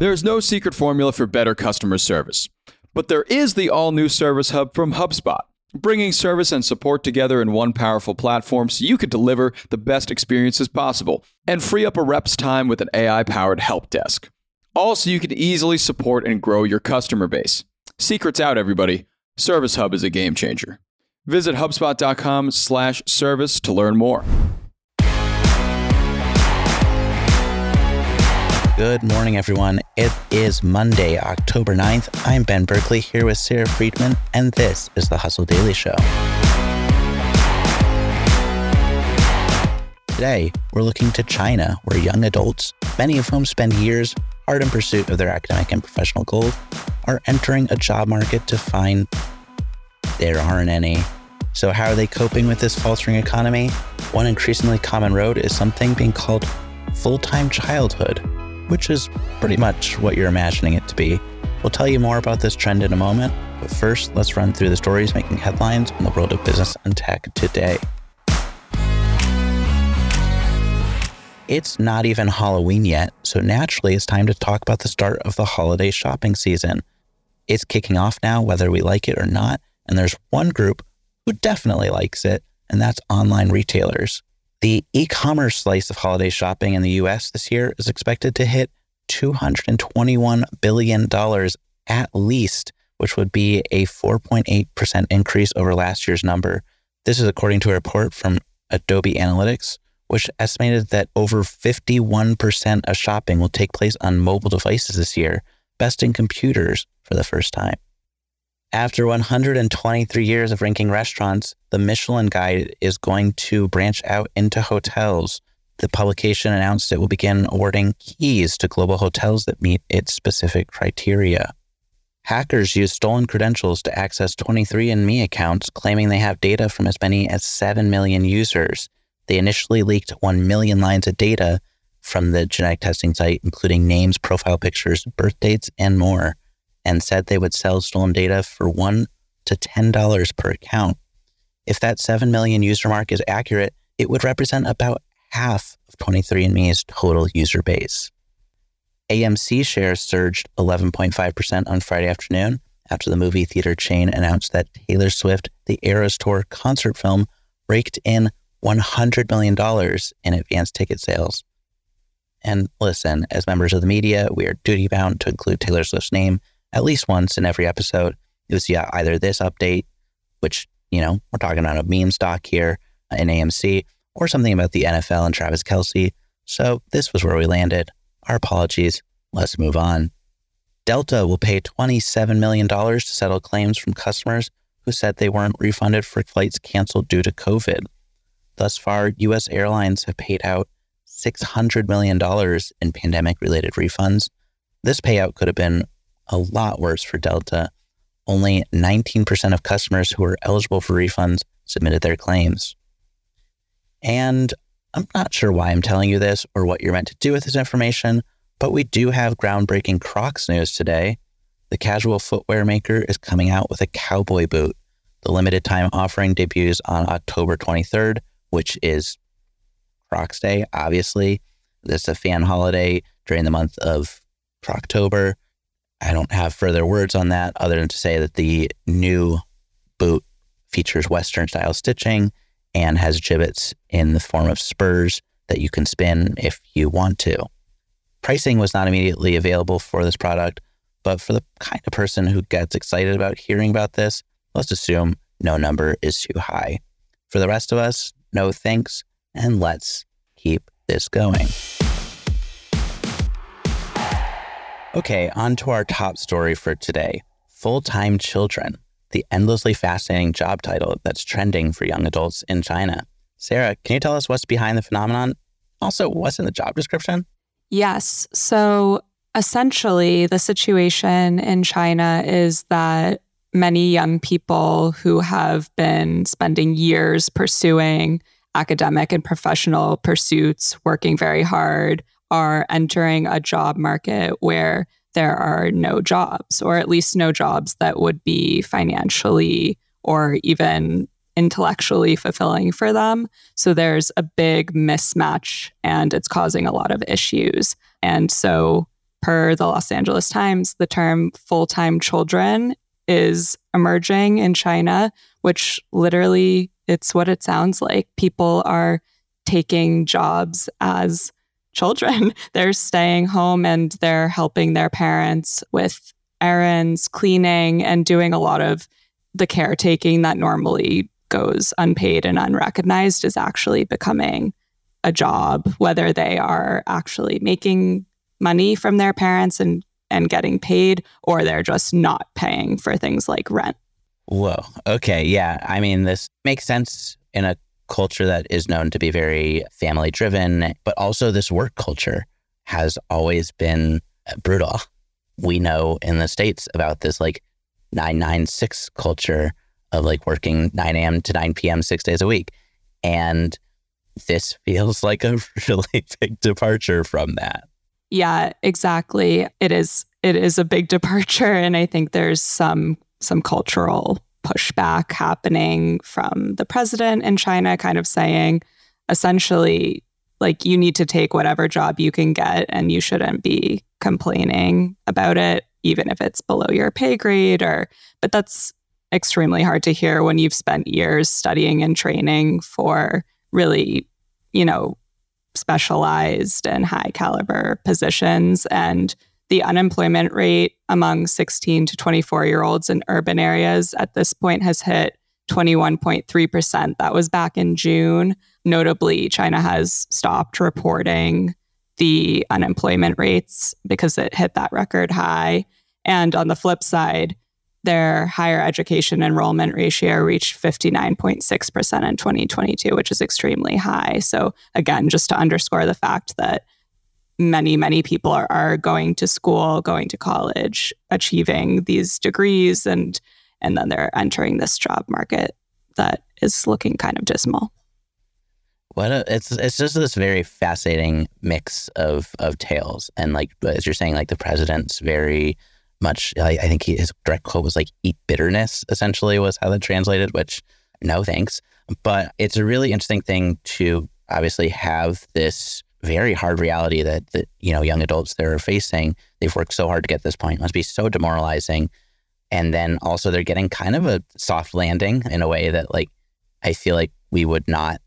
There is no secret formula for better customer service, but there is the all new Service Hub from HubSpot, bringing service and support together in one powerful platform so you can deliver the best experiences possible and free up a rep's time with an AI powered help desk. Also, you can easily support and grow your customer base. Secrets out, everybody. Service Hub is a game changer. Visit HubSpot.com/service to learn more. Good morning, everyone. It is Monday, October 9th. I'm Ben Berkley here with Sarah Friedman, and this is the Hustle Daily Show. Today, we're looking to China, where young adults, many of whom spend years hard in pursuit of their academic and professional goals, are entering a job market to find there aren't any. So, how are they coping with this faltering economy? One increasingly common road is something being called full time childhood which is pretty much what you're imagining it to be. We'll tell you more about this trend in a moment, but first, let's run through the stories making headlines in the world of business and tech today. It's not even Halloween yet, so naturally it's time to talk about the start of the holiday shopping season. It's kicking off now, whether we like it or not, and there's one group who definitely likes it, and that's online retailers. The e commerce slice of holiday shopping in the US this year is expected to hit $221 billion at least, which would be a 4.8% increase over last year's number. This is according to a report from Adobe Analytics, which estimated that over 51% of shopping will take place on mobile devices this year, besting computers for the first time. After 123 years of ranking restaurants, the Michelin Guide is going to branch out into hotels. The publication announced it will begin awarding keys to global hotels that meet its specific criteria. Hackers used stolen credentials to access 23andMe accounts, claiming they have data from as many as 7 million users. They initially leaked 1 million lines of data from the genetic testing site, including names, profile pictures, birth dates, and more and said they would sell stolen data for one to $10 per account. If that 7 million user mark is accurate, it would represent about half of 23andMe's total user base. AMC shares surged 11.5% on Friday afternoon after the movie theater chain announced that Taylor Swift, the Eras Tour concert film, raked in $100 million in advance ticket sales. And listen, as members of the media, we are duty bound to include Taylor Swift's name at least once in every episode. It was either this update, which, you know, we're talking about a meme stock here in AMC, or something about the NFL and Travis Kelce. So this was where we landed. Our apologies. Let's move on. Delta will pay $27 million to settle claims from customers who said they weren't refunded for flights canceled due to COVID. Thus far, U.S. airlines have paid out $600 million in pandemic related refunds. This payout could have been a lot worse for Delta. Only 19% of customers who were eligible for refunds submitted their claims. And I'm not sure why I'm telling you this or what you're meant to do with this information, but we do have groundbreaking Crocs news today. The casual footwear maker is coming out with a cowboy boot. The limited time offering debuts on October 23rd, which is Crocs Day, obviously. This is a fan holiday during the month of October. I don't have further words on that other than to say that the new boot features Western style stitching and has Jibbitz in the form of spurs that you can spin if you want to. Pricing was not immediately available for this product, but for the kind of person who gets excited about hearing about this, let's assume no number is too high. For the rest of us, no thanks, and let's keep this going. Okay, on to our top story for today Full Time Children, the endlessly fascinating job title that's trending for young adults in China. Sarah, can you tell us what's behind the phenomenon? Also, what's in the job description? Yes. So essentially, the situation in China is that many young people who have been spending years pursuing academic and professional pursuits, working very hard, are entering a job market where there are no jobs, or at least no jobs that would be financially or even intellectually fulfilling for them. So there's a big mismatch and it's causing a lot of issues. And so per the Los Angeles Times, the term full time children is emerging in China, which literally it's what it sounds like. People are taking jobs as children. they're staying home and they're helping their parents with errands, cleaning, and doing a lot of the caretaking that normally goes unpaid and unrecognized is actually becoming a job, whether they are actually making money from their parents and, and getting paid, or they're just not paying for things like rent. Whoa. Okay. Yeah. I mean, this makes sense in a culture that is known to be very family driven, but also this work culture has always been uh, brutal. We know in the States about this like 996 culture of like working 9 a.m. to 9 p.m. six days a week. And this feels like a really big departure from that. Yeah, exactly. It is it is a big departure and I think there's some some cultural pushback happening from the president in China kind of saying essentially like you need to take whatever job you can get and you shouldn't be complaining about it even if it's below your pay grade or but that's extremely hard to hear when you've spent years studying and training for really you know specialized and high caliber positions and the unemployment rate among 16 to 24 year olds in urban areas at this point has hit 21.3%. That was back in June. Notably, China has stopped reporting the unemployment rates because it hit that record high. And on the flip side, their higher education enrollment ratio reached 59.6% in 2022, which is extremely high. So, again, just to underscore the fact that many, many people are, are going to school, going to college, achieving these degrees, and and then they're entering this job market that is looking kind of dismal. What it's it's just this very fascinating mix of of tales, and like as you're saying, like the president's very much. I, I think he, his direct quote was like "eat bitterness." Essentially, was how that translated. Which no thanks, but it's a really interesting thing to obviously have this very hard reality that that you know young adults they're facing. They've worked so hard to get this point. It must be so demoralizing. And then also they're getting kind of a soft landing in a way that like I feel like we would not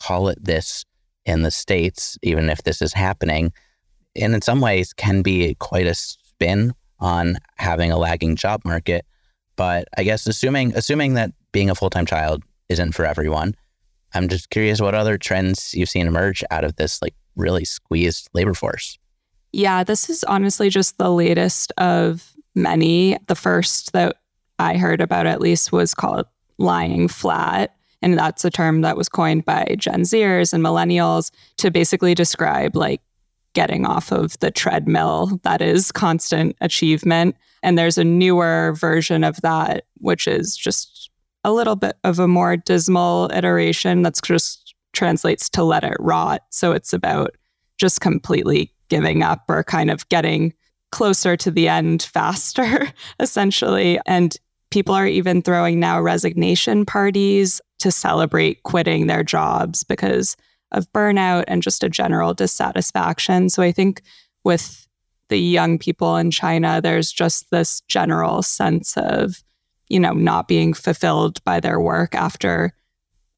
call it this in the states, even if this is happening. And in some ways can be quite a spin on having a lagging job market. But I guess assuming assuming that being a full time child isn't for everyone, I'm just curious what other trends you've seen emerge out of this like really squeezed labor force. Yeah, this is honestly just the latest of many. The first that I heard about, at least, was called lying flat. And that's a term that was coined by Gen Zers and millennials to basically describe like getting off of the treadmill that is constant achievement. And there's a newer version of that, which is just a little bit of a more dismal iteration that's just translates to let it rot. So it's about just completely giving up or kind of getting closer to the end faster, essentially. And people are even throwing now resignation parties to celebrate quitting their jobs because of burnout and just a general dissatisfaction. So I think with the young people in China, there's just this general sense of, you know, not being fulfilled by their work after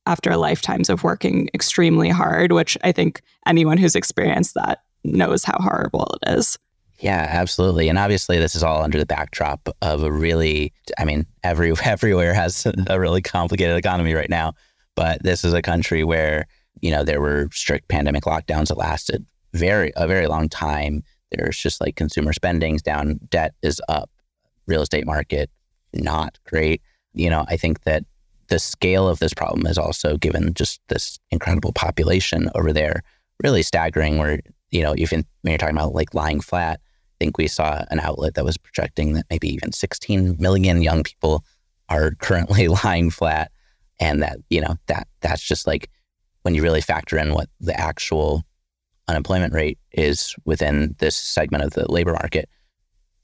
after lifetimes of working extremely hard, which I think anyone who's experienced that knows how horrible it is. Yeah, absolutely. And obviously this is all under the backdrop of a really I mean, every everywhere has a really complicated economy right now, but this is a country where, you know, there were strict pandemic lockdowns that lasted very a very long time. There's just like consumer spending's down, debt is up, real estate market not great. You know, I think that the scale of this problem is also given just this incredible population over there, really staggering where, you know, even when you're talking about like lying flat, I think we saw an outlet that was projecting that maybe even 16 million young people are currently lying flat and that you know that that's just like when you really factor in what the actual unemployment rate is within this segment of the labor market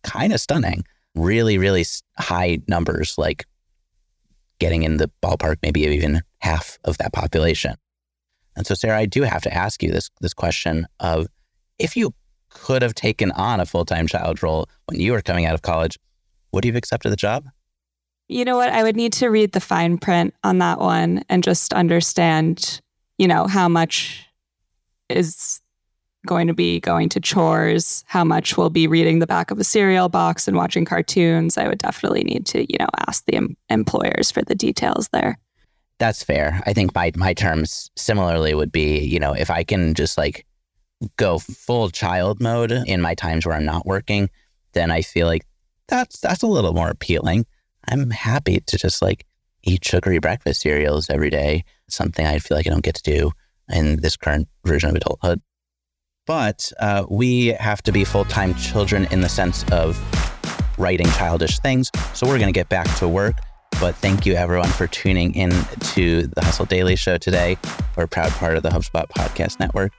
kind of stunning really really high numbers like getting in the ballpark maybe even half of that population and so sarah i do have to ask you this this question of if you could have taken on a full time child role when you were coming out of college, would you have accepted the job? You know what? I would need to read the fine print on that one and just understand, you know, how much is going to be going to chores, how much will be reading the back of a cereal box and watching cartoons. I would definitely need to, you know, ask the em- employers for the details there. That's fair. I think my my terms similarly would be, you know, if I can just like go full child mode in my times where I'm not working, then I feel like that's that's a little more appealing. I'm happy to just like eat sugary breakfast cereals every day, something I feel like I don't get to do in this current version of adulthood. But uh, we have to be full time children in the sense of writing childish things. So we're going to get back to work. But thank you everyone for tuning in to the Hustle Daily Show today. We're a proud part of the HubSpot Podcast Network.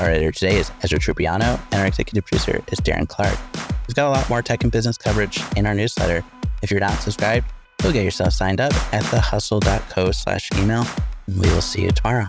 Our editor today is Ezra Trupiano, and our executive producer is Darren Clarke. We've got a lot more tech and business coverage in our newsletter. If you're not subscribed, go get yourself signed up at thehustle.co slash email. And we will see you tomorrow.